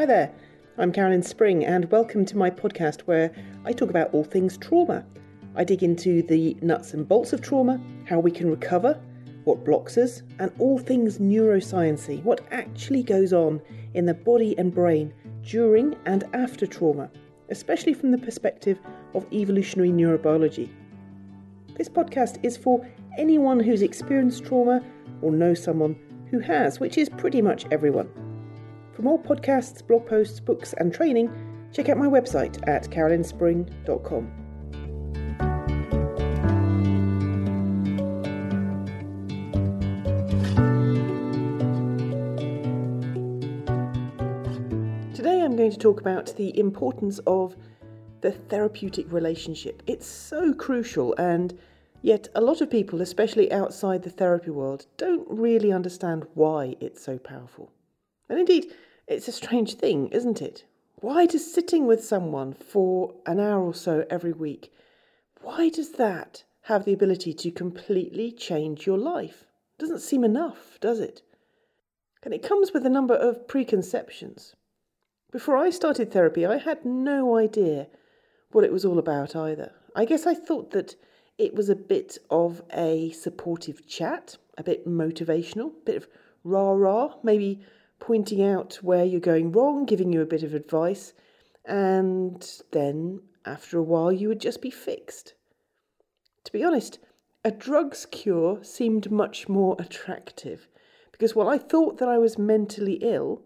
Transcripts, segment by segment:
Hi there, I'm Carolyn Spring, and welcome to my podcast where I talk about all things trauma. I dig into the nuts and bolts of trauma, how we can recover, what blocks us, and all things neurosciency, what actually goes on in the body and brain during and after trauma, especially from the perspective of evolutionary neurobiology. This podcast is for anyone who's experienced trauma or knows someone who has, which is pretty much everyone. For more podcasts, blog posts, books, and training, check out my website at carolynspring.com. Today I'm going to talk about the importance of the therapeutic relationship. It's so crucial, and yet a lot of people, especially outside the therapy world, don't really understand why it's so powerful. And indeed, it's a strange thing, isn't it? Why does sitting with someone for an hour or so every week, why does that have the ability to completely change your life? Doesn't seem enough, does it? And it comes with a number of preconceptions. Before I started therapy, I had no idea what it was all about either. I guess I thought that it was a bit of a supportive chat, a bit motivational, a bit of rah rah, maybe pointing out where you're going wrong, giving you a bit of advice, and then after a while you would just be fixed. To be honest, a drugs cure seemed much more attractive because while I thought that I was mentally ill,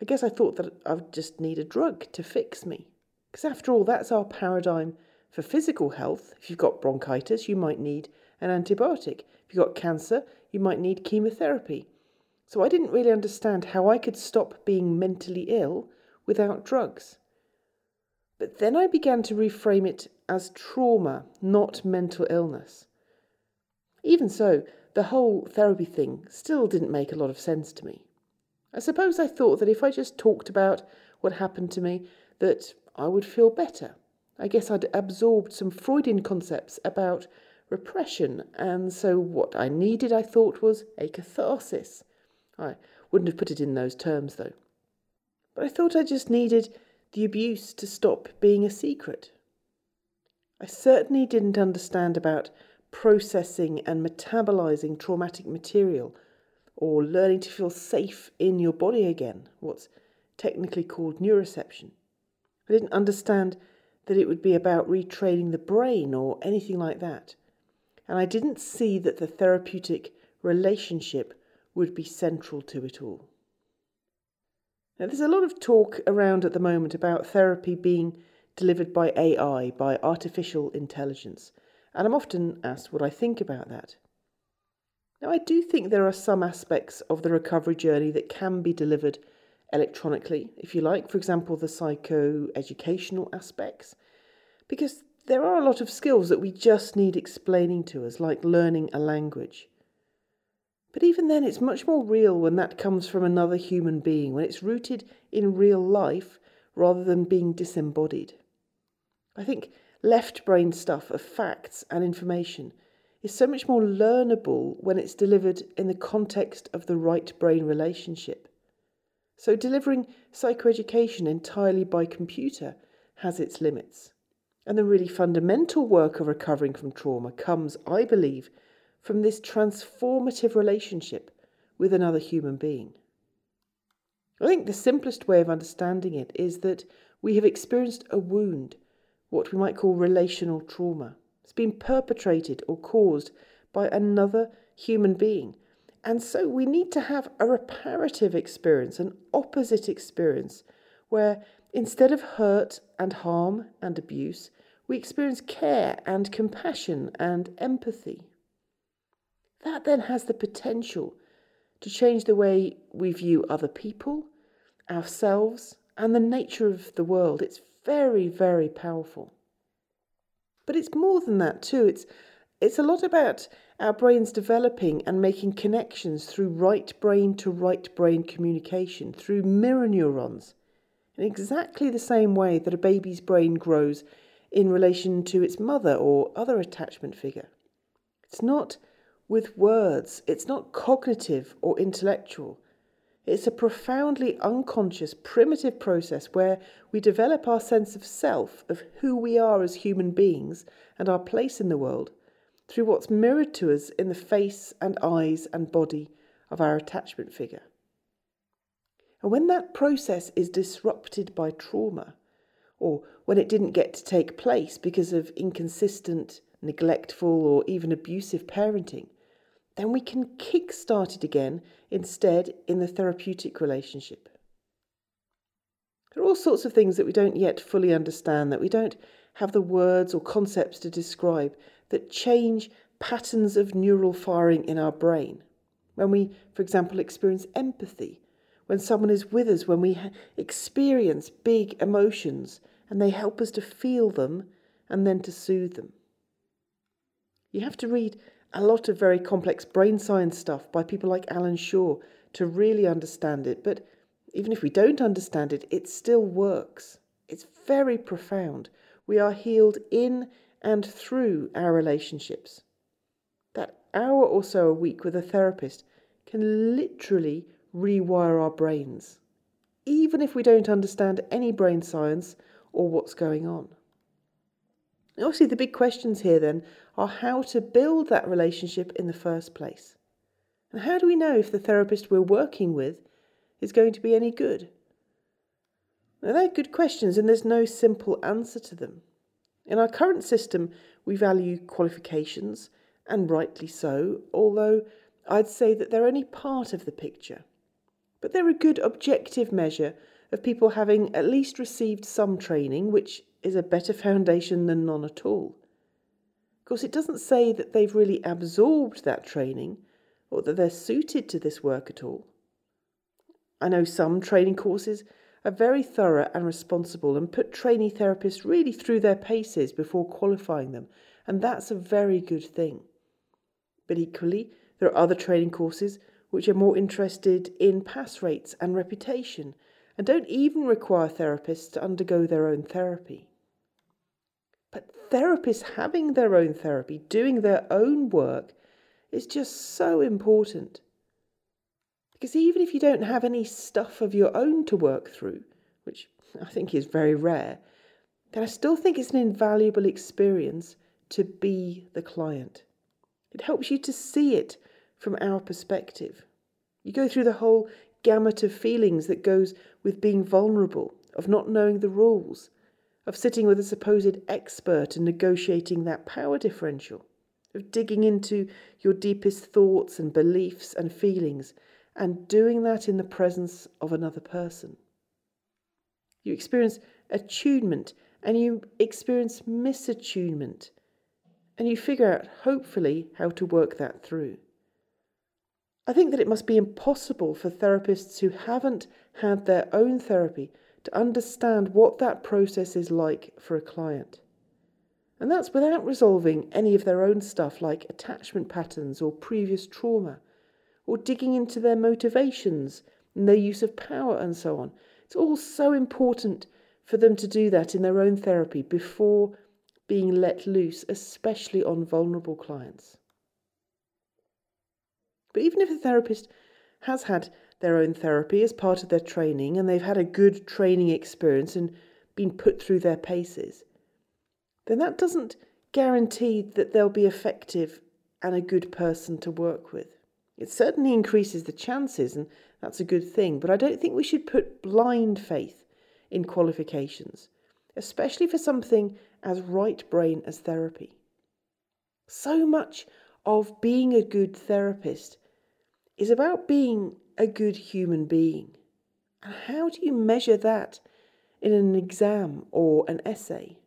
I guess I thought that I would just need a drug to fix me. Because after all, that's our paradigm for physical health. If you've got bronchitis, you might need an antibiotic. If you've got cancer, you might need chemotherapy. So I didn't really understand how I could stop being mentally ill without drugs. But then I began to reframe it as trauma, not mental illness. Even so, the whole therapy thing still didn't make a lot of sense to me. I suppose I thought that if I just talked about what happened to me, that I would feel better. I guess I'd absorbed some Freudian concepts about repression, and so what I needed, I thought, was a catharsis. I wouldn't have put it in those terms, though. But I thought I just needed the abuse to stop being a secret. I certainly didn't understand about processing and metabolizing traumatic material or learning to feel safe in your body again, what's technically called neuroception. I didn't understand that it would be about retraining the brain or anything like that. And I didn't see that the therapeutic relationship would be central to it all. Now, there's a lot of talk around at the moment about therapy being delivered by AI, by artificial intelligence, and I'm often asked what I think about that. Now, I do think there are some aspects of the recovery journey that can be delivered electronically, if you like, for example, the psycho-educational aspects, because there are a lot of skills that we just need explaining to us, like learning a language. But even then, it's much more real when that comes from another human being, when it's rooted in real life rather than being disembodied. I think left brain stuff of facts and information is so much more learnable when it's delivered in the context of the right brain relationship. So, delivering psychoeducation entirely by computer has its limits. And the really fundamental work of recovering from trauma comes, I believe, from this transformative relationship with another human being. I think the simplest way of understanding it is that we have experienced a wound, what we might call relational trauma. It's been perpetrated or caused by another human being and so we need to have a reparative experience, an opposite experience, where instead of hurt and harm and abuse, we experience care and compassion and empathy. That then has the potential to change the way we view other people, ourselves, and the nature of the world. It's very, very powerful. But it's more than that, too. It's it's a lot about our brains developing and making connections through right brain to right brain communication, through mirror neurons, in exactly the same way that a baby's brain grows in relation to its mother or other attachment figure. It's not with words, it's not cognitive or intellectual. It's a profoundly unconscious, primitive process where we develop our sense of self, of who we are as human beings, and our place in the world through what's mirrored to us in the face and eyes and body of our attachment figure. And when that process is disrupted by trauma, or when it didn't get to take place because of inconsistent, neglectful, or even abusive parenting, then we can kick-start it again instead in the therapeutic relationship. There are all sorts of things that we don't yet fully understand, that we don't have the words or concepts to describe, that change patterns of neural firing in our brain. When we, for example, experience empathy, when someone is with us, when we experience big emotions and they help us to feel them and then to soothe them. You have to read a lot of very complex brain science stuff by people like Allan Schore to really understand it. But even if we don't understand it, it still works. It's very profound. We are healed in and through our relationships. That hour or so a week with a therapist can literally rewire our brains, even if we don't understand any brain science or what's going on. Obviously, the big questions here then are how to build that relationship in the first place. And how do we know if the therapist we're working with is going to be any good? Now, they're good questions, and there's no simple answer to them. In our current system, we value qualifications, and rightly so, although I'd say that they're only part of the picture. But they're a good objective measure of people having at least received some training, which is a better foundation than none at all. Of course, it doesn't say that they've really absorbed that training or that they're suited to this work at all. I know some training courses are very thorough and responsible and put trainee therapists really through their paces before qualifying them, and that's a very good thing. But equally, there are other training courses which are more interested in pass rates and reputation and don't even require therapists to undergo their own therapy. But therapists having their own therapy, doing their own work, is just so important. Because even if you don't have any stuff of your own to work through, which I think is very rare, then I still think it's an invaluable experience to be the client. It helps you to see it from our perspective. You go through the whole gamut of feelings that goes with being vulnerable, of not knowing the rules, of sitting with a supposed expert and negotiating that power differential, of digging into your deepest thoughts and beliefs and feelings and doing that in the presence of another person. You experience attunement and you experience misattunement, and you figure out, hopefully, how to work that through. I think that it must be impossible for therapists who haven't had their own therapy to understand what that process is like for a client. And that's without resolving any of their own stuff like attachment patterns or previous trauma or digging into their motivations and their use of power and so on. It's all so important for them to do that in their own therapy before being let loose, especially on vulnerable clients. But even if a therapist has had their own therapy as part of their training and they've had a good training experience and been put through their paces, then that doesn't guarantee that they'll be effective and a good person to work with. It certainly increases the chances, and that's a good thing, but I don't think we should put blind faith in qualifications, especially for something as right brain as therapy. So much of being a good therapist is about being a good human being. And how do you measure that in an exam or an essay?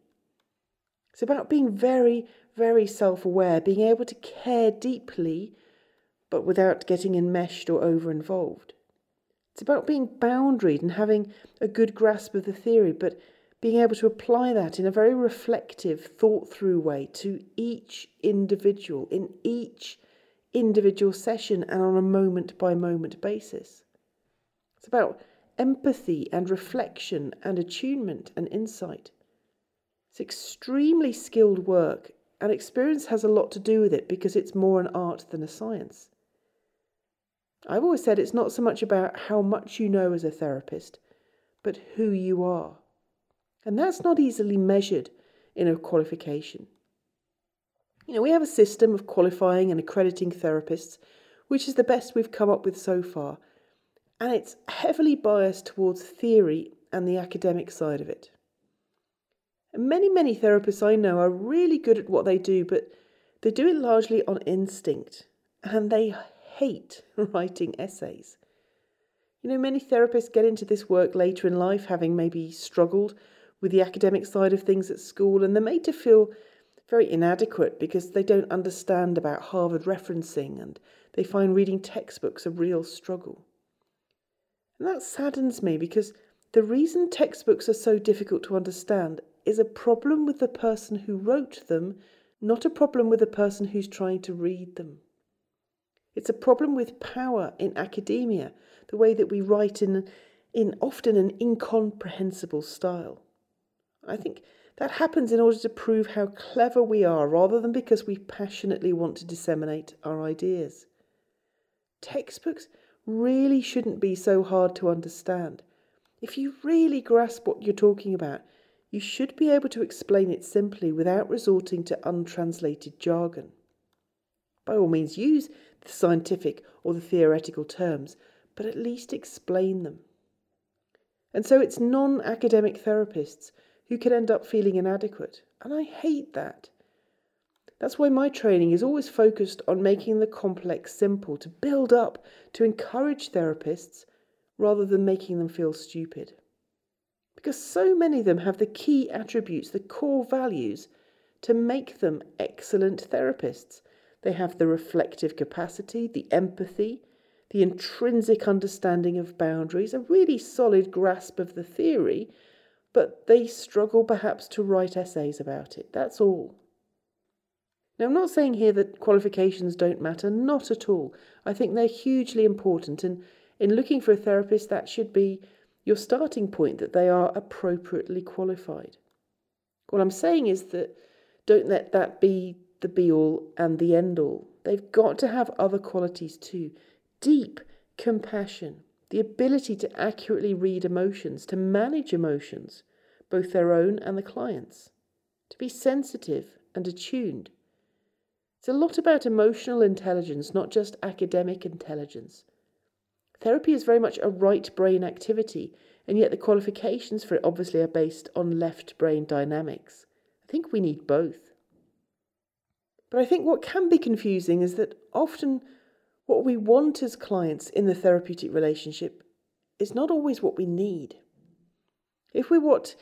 It's about being very, very self aware, being able to care deeply but without getting enmeshed or over involved. It's about being boundaried and having a good grasp of the theory, but being able to apply that in a very reflective, thought through way to each individual, in each individual session, and on a moment by moment basis. It's about empathy and reflection and attunement and insight. It's extremely skilled work, and experience has a lot to do with it because it's more an art than a science. I've always said it's not so much about how much you know as a therapist, but who you are. And that's not easily measured in a qualification. You know, we have a system of qualifying and accrediting therapists, which is the best we've come up with so far, and it's heavily biased towards theory and the academic side of it. And many, many therapists I know are really good at what they do, but they do it largely on instinct, and they hate writing essays. You know, many therapists get into this work later in life, having maybe struggled with the academic side of things at school, and they're made to feel very inadequate because they don't understand about Harvard referencing and they find reading textbooks a real struggle. And that saddens me because the reason textbooks are so difficult to understand is a problem with the person who wrote them, not a problem with the person who's trying to read them. It's a problem with power in academia, the way that we write in, in often an incomprehensible style. I think that happens in order to prove how clever we are rather than because we passionately want to disseminate our ideas. Textbooks really shouldn't be so hard to understand. If you really grasp what you're talking about, you should be able to explain it simply without resorting to untranslated jargon. By all means, use the scientific or the theoretical terms, but at least explain them. And so it's non academic therapists who can end up feeling inadequate. And I hate that. That's why my training is always focused on making the complex simple, to build up, to encourage therapists rather than making them feel stupid. Because so many of them have the key attributes, the core values, to make them excellent therapists. They have the reflective capacity, the empathy, the intrinsic understanding of boundaries, a really solid grasp of the theory, but they struggle perhaps to write essays about it. That's all. Now, I'm not saying here that qualifications don't matter, not at all. I think they're hugely important, and in looking for a therapist, that should be your starting point that they are appropriately qualified. What I'm saying is that don't let that be the be all and the end all. They've got to have other qualities too deep compassion, the ability to accurately read emotions, to manage emotions, both their own and the client's, to be sensitive and attuned. It's a lot about emotional intelligence, not just academic intelligence. Therapy is very much a right brain activity, and yet the qualifications for it obviously are based on left brain dynamics. I think we need both. But I think what can be confusing is that often what we want as clients in the therapeutic relationship is not always what we need. If we're what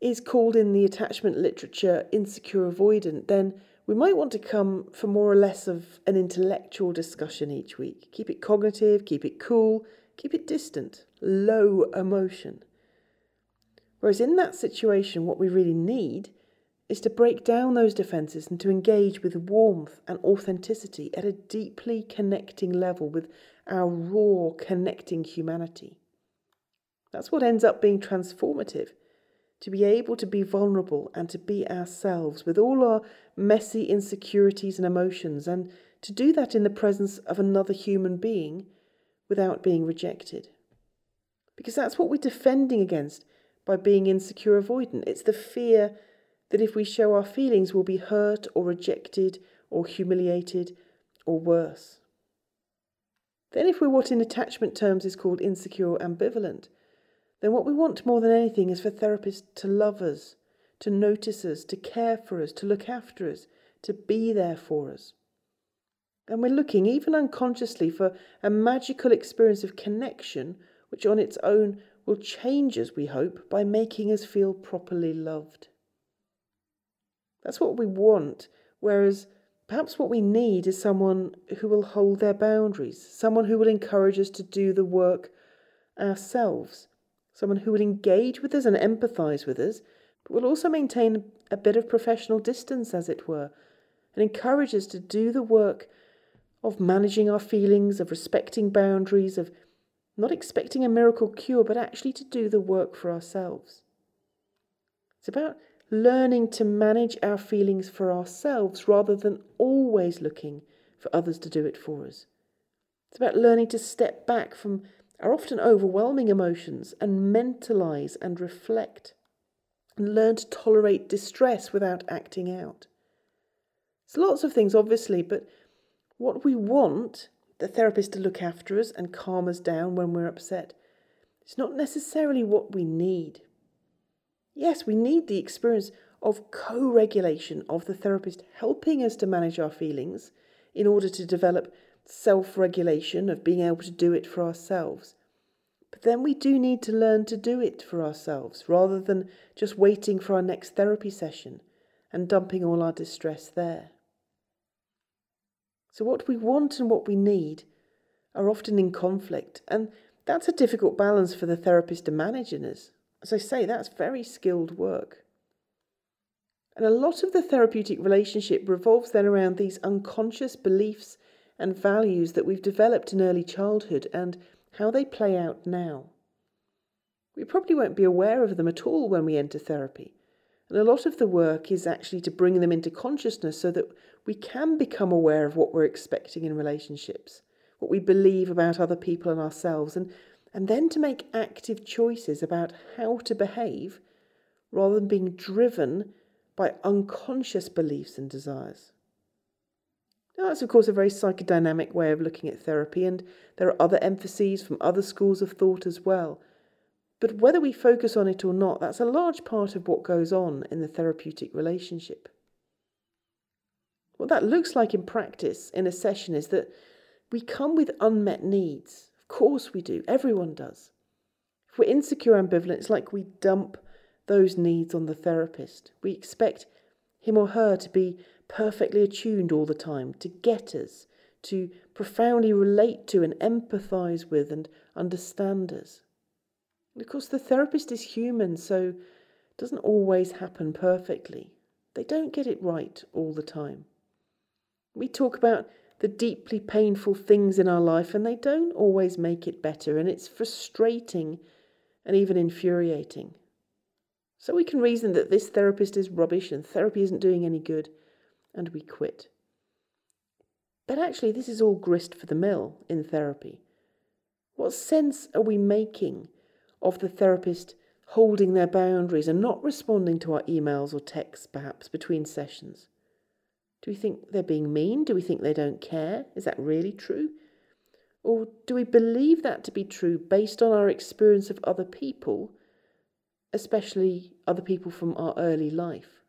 is called in the attachment literature insecure avoidant, then we might want to come for more or less of an intellectual discussion each week. Keep it cognitive, keep it cool, keep it distant, low emotion. Whereas in that situation, what we really need is to break down those defences and to engage with warmth and authenticity at a deeply connecting level with our raw, connecting humanity. That's what ends up being transformative to be able to be vulnerable and to be ourselves with all our messy insecurities and emotions, and to do that in the presence of another human being without being rejected. Because that's what we're defending against by being insecure avoidant. It's the fear that if we show our feelings, we'll be hurt or rejected or humiliated or worse. Then, if we're what in attachment terms is called insecure or ambivalent, then what we want more than anything is for therapists to love us, to notice us, to care for us, to look after us, to be there for us. And we're looking, even unconsciously, for a magical experience of connection, which on its own will change us, we hope, by making us feel properly loved. That's what we want, whereas perhaps what we need is someone who will hold their boundaries, someone who will encourage us to do the work ourselves, someone who will engage with us and empathise with us, but will also maintain a bit of professional distance, as it were, and encourage us to do the work of managing our feelings, of respecting boundaries, of not expecting a miracle cure, but actually to do the work for ourselves. It's about learning to manage our feelings for ourselves rather than always looking for others to do it for us. It's about learning to step back from our often overwhelming emotions and mentalize and reflect and learn to tolerate distress without acting out. It's lots of things, obviously, but what we want the therapist to look after us and calm us down when we're upset, it's not necessarily what we need. Yes, we need the experience of co regulation of the therapist helping us to manage our feelings in order to develop self regulation, of being able to do it for ourselves. But then we do need to learn to do it for ourselves rather than just waiting for our next therapy session and dumping all our distress there. So, what we want and what we need are often in conflict, and that's a difficult balance for the therapist to manage in us. As I say, that's very skilled work. And a lot of the therapeutic relationship revolves then around these unconscious beliefs and values that we've developed in early childhood and how they play out now. We probably won't be aware of them at all when we enter therapy. And a lot of the work is actually to bring them into consciousness so that we can become aware of what we're expecting in relationships, what we believe about other people and ourselves, and, and then to make active choices about how to behave rather than being driven by unconscious beliefs and desires. Now, that's, of course, a very psychodynamic way of looking at therapy, and there are other emphases from other schools of thought as well. But whether we focus on it or not, that's a large part of what goes on in the therapeutic relationship. What that looks like in practice in a session is that we come with unmet needs. Of course, we do. Everyone does. If we're insecure ambivalent, it's like we dump those needs on the therapist. We expect him or her to be perfectly attuned all the time, to get us, to profoundly relate to and empathize with and understand us. And of course, the therapist is human, so it doesn't always happen perfectly. They don't get it right all the time. We talk about the deeply painful things in our life, and they don't always make it better, and it's frustrating and even infuriating. So we can reason that this therapist is rubbish and therapy isn't doing any good, and we quit. But actually, this is all grist for the mill in therapy. What sense are we making of the therapist holding their boundaries and not responding to our emails or texts, perhaps, between sessions? Do we think they're being mean? Do we think they don't care? Is that really true? Or do we believe that to be true based on our experience of other people, especially other people from our early life?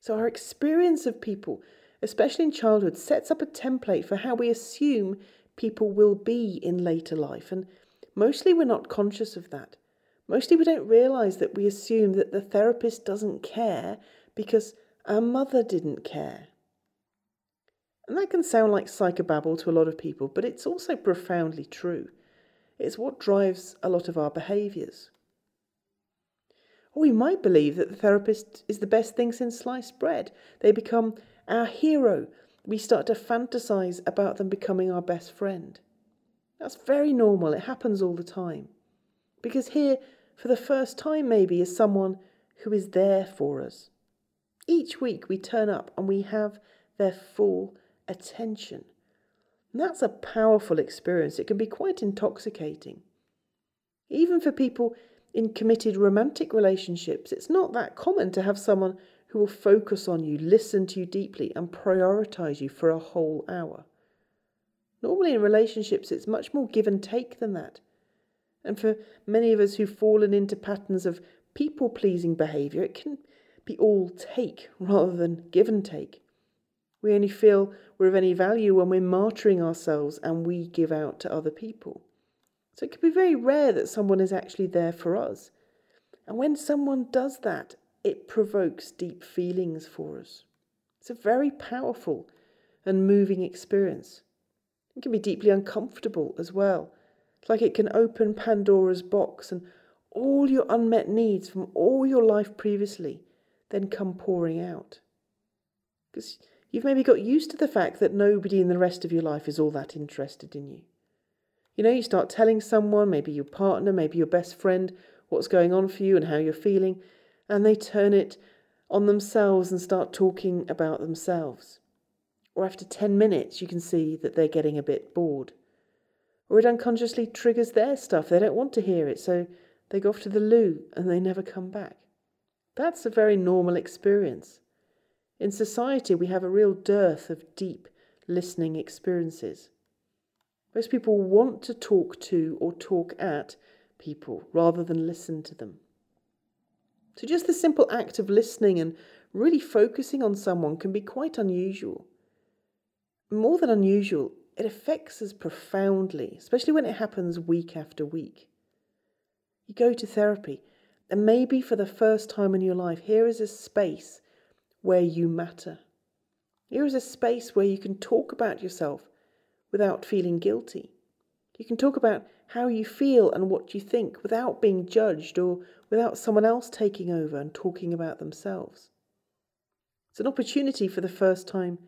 So, our experience of people, especially in childhood, sets up a template for how we assume people will be in later life. And mostly we're not conscious of that. Mostly we don't realize that we assume that the therapist doesn't care because our mother didn't care. And that can sound like psychobabble to a lot of people, but it's also profoundly true. It's what drives a lot of our behaviours. Or we might believe that the therapist is the best thing since sliced bread. They become our hero. We start to fantasize about them becoming our best friend. That's very normal. It happens all the time. Because here, for the first time, maybe, is someone who is there for us, each week we turn up and we have their full attention. And that's a powerful experience. It can be quite intoxicating. Even for people in committed romantic relationships, it's not that common to have someone who will focus on you, listen to you deeply, and prioritize you for a whole hour. Normally, in relationships, it's much more give and take than that. And for many of us who've fallen into patterns of people pleasing behaviour, it can be all take rather than give and take. We only feel we're of any value when we're martyring ourselves and we give out to other people. So it can be very rare that someone is actually there for us. And when someone does that, it provokes deep feelings for us. It's a very powerful and moving experience. It can be deeply uncomfortable as well. It's like it can open Pandora's box and all your unmet needs from all your life previously then come pouring out. Because you've maybe got used to the fact that nobody in the rest of your life is all that interested in you. You know, you start telling someone, maybe your partner, maybe your best friend, what's going on for you and how you're feeling, and they turn it on themselves and start talking about themselves. Or after 10 minutes, you can see that they're getting a bit bored. Or it unconsciously triggers their stuff. They don't want to hear it, so they go off to the loo and they never come back. That's a very normal experience. In society, we have a real dearth of deep listening experiences. Most people want to talk to or talk at people rather than listen to them. So, just the simple act of listening and really focusing on someone can be quite unusual. More than unusual, it affects us profoundly, especially when it happens week after week. You go to therapy, and maybe for the first time in your life, here is a space where you matter. Here is a space where you can talk about yourself without feeling guilty. You can talk about how you feel and what you think without being judged or without someone else taking over and talking about themselves. It's an opportunity for the first time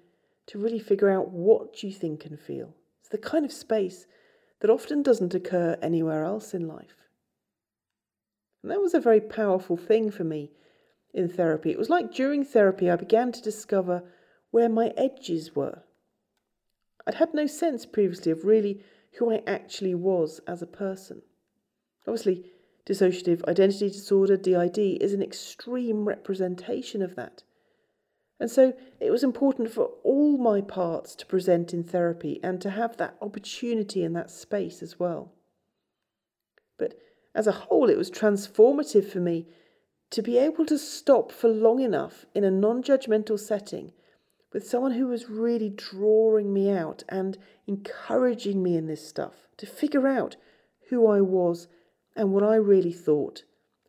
to really figure out what you think and feel. It's the kind of space that often doesn't occur anywhere else in life. And that was a very powerful thing for me in therapy. It was like during therapy, I began to discover where my edges were. I'd had no sense previously of really who I actually was as a person. Obviously, dissociative identity disorder, DID, is an extreme representation of that. And so it was important for all my parts to present in therapy and to have that opportunity in that space as well. As a whole, it was transformative for me to be able to stop for long enough in a non judgmental setting with someone who was really drawing me out and encouraging me in this stuff to figure out who I was and what I really thought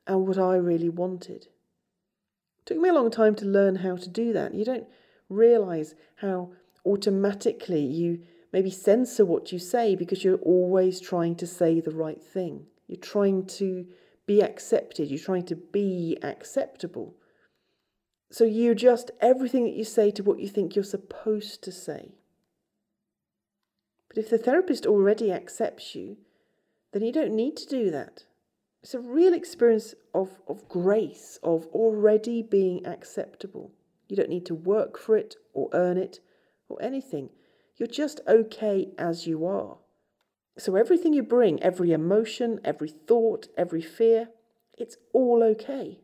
and what I really wanted. It took me a long time to learn how to do that. You don't realize how automatically you maybe censor what you say because you're always trying to say the right thing. You're trying to be accepted, you're trying to be acceptable. So you adjust everything that you say to what you think you're supposed to say. But if the therapist already accepts you, then you don't need to do that. It's a real experience of, of grace, of already being acceptable. You don't need to work for it or earn it or anything. You're just okay as you are. So everything you bring, every emotion, every thought, every fear, it's all okay.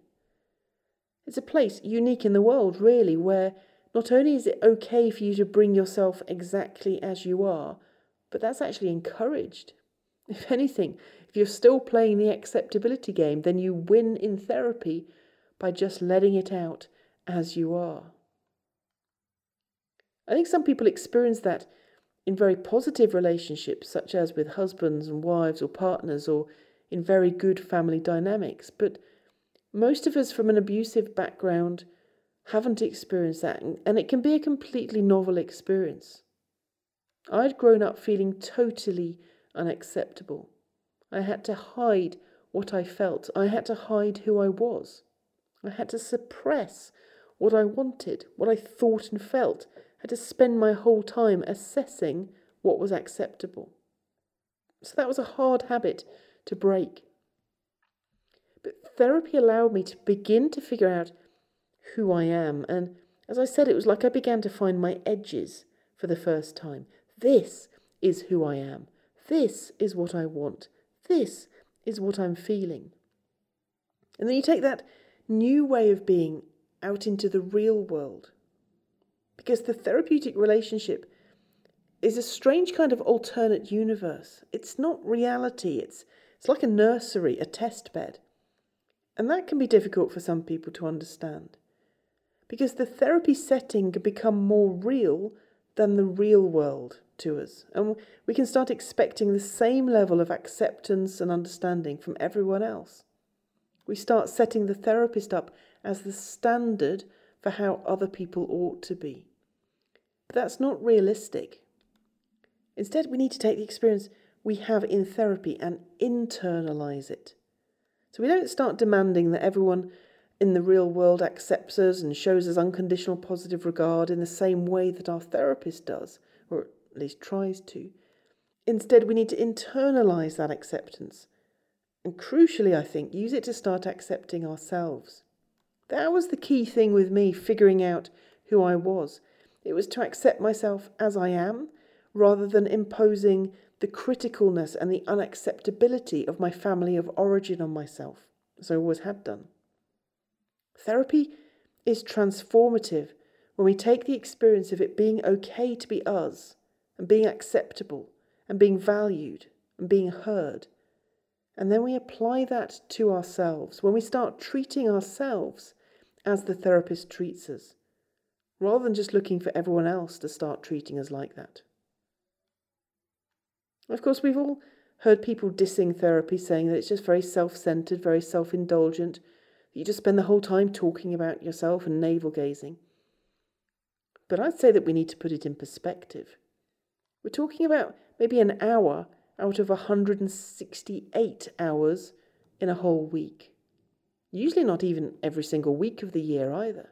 It's a place unique in the world, really, where not only is it okay for you to bring yourself exactly as you are, but that's actually encouraged. If anything, if you're still playing the acceptability game, then you win in therapy by just letting it out as you are. I think some people experience that in very positive relationships, such as with husbands and wives or partners, or in very good family dynamics, but most of us from an abusive background haven't experienced that, and it can be a completely novel experience. I'd grown up feeling totally unacceptable. I had to hide what I felt, I had to hide who I was. I had to suppress what I wanted, what I thought and felt. Had to spend my whole time assessing what was acceptable. So that was a hard habit to break. But therapy allowed me to begin to figure out who I am. And as I said, it was like I began to find my edges for the first time. This is who I am. This is what I want. This is what I'm feeling. And then you take that new way of being out into the real world. Because the therapeutic relationship is a strange kind of alternate universe. It's not reality, it's, it's like a nursery, a test bed. And that can be difficult for some people to understand. Because the therapy setting can become more real than the real world to us. And we can start expecting the same level of acceptance and understanding from everyone else. We start setting the therapist up as the standard for how other people ought to be. But that's not realistic. Instead, we need to take the experience we have in therapy and internalize it. So we don't start demanding that everyone in the real world accepts us and shows us unconditional positive regard in the same way that our therapist does, or at least tries to. Instead, we need to internalize that acceptance. And crucially, I think, use it to start accepting ourselves. That was the key thing with me figuring out who I was. It was to accept myself as I am rather than imposing the criticalness and the unacceptability of my family of origin on myself, as I always had done. Therapy is transformative when we take the experience of it being okay to be us and being acceptable and being valued and being heard. And then we apply that to ourselves when we start treating ourselves as the therapist treats us, rather than just looking for everyone else to start treating us like that. Of course, we've all heard people dissing therapy, saying that it's just very self centered, very self indulgent, that you just spend the whole time talking about yourself and navel gazing. But I'd say that we need to put it in perspective. We're talking about maybe an hour out of 168 hours in a whole week. Usually, not even every single week of the year either.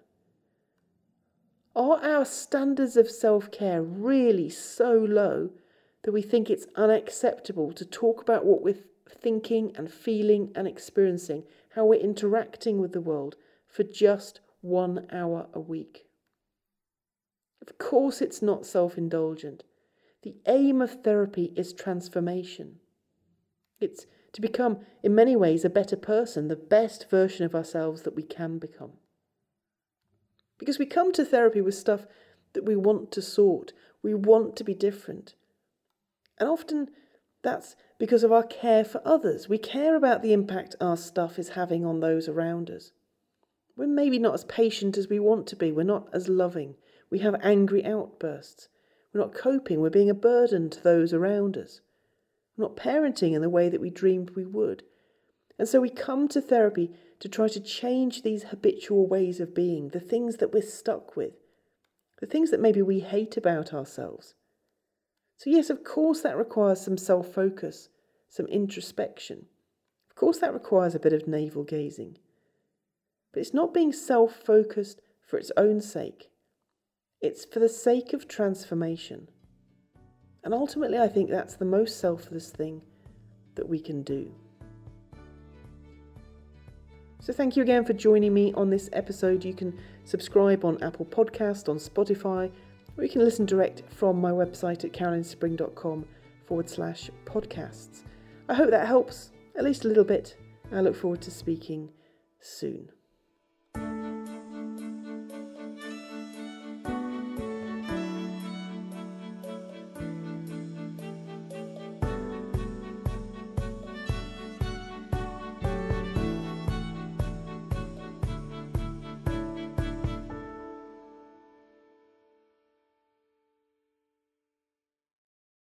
Are our standards of self care really so low that we think it's unacceptable to talk about what we're thinking and feeling and experiencing, how we're interacting with the world for just one hour a week? Of course, it's not self indulgent. The aim of therapy is transformation. It's to become, in many ways, a better person, the best version of ourselves that we can become. Because we come to therapy with stuff that we want to sort, we want to be different. And often that's because of our care for others. We care about the impact our stuff is having on those around us. We're maybe not as patient as we want to be, we're not as loving, we have angry outbursts. We're not coping, we're being a burden to those around us. We're not parenting in the way that we dreamed we would. And so we come to therapy to try to change these habitual ways of being, the things that we're stuck with, the things that maybe we hate about ourselves. So, yes, of course, that requires some self focus, some introspection. Of course, that requires a bit of navel gazing. But it's not being self focused for its own sake. It's for the sake of transformation. And ultimately, I think that's the most selfless thing that we can do. So, thank you again for joining me on this episode. You can subscribe on Apple Podcast, on Spotify, or you can listen direct from my website at carolynspring.com forward slash podcasts. I hope that helps at least a little bit. I look forward to speaking soon.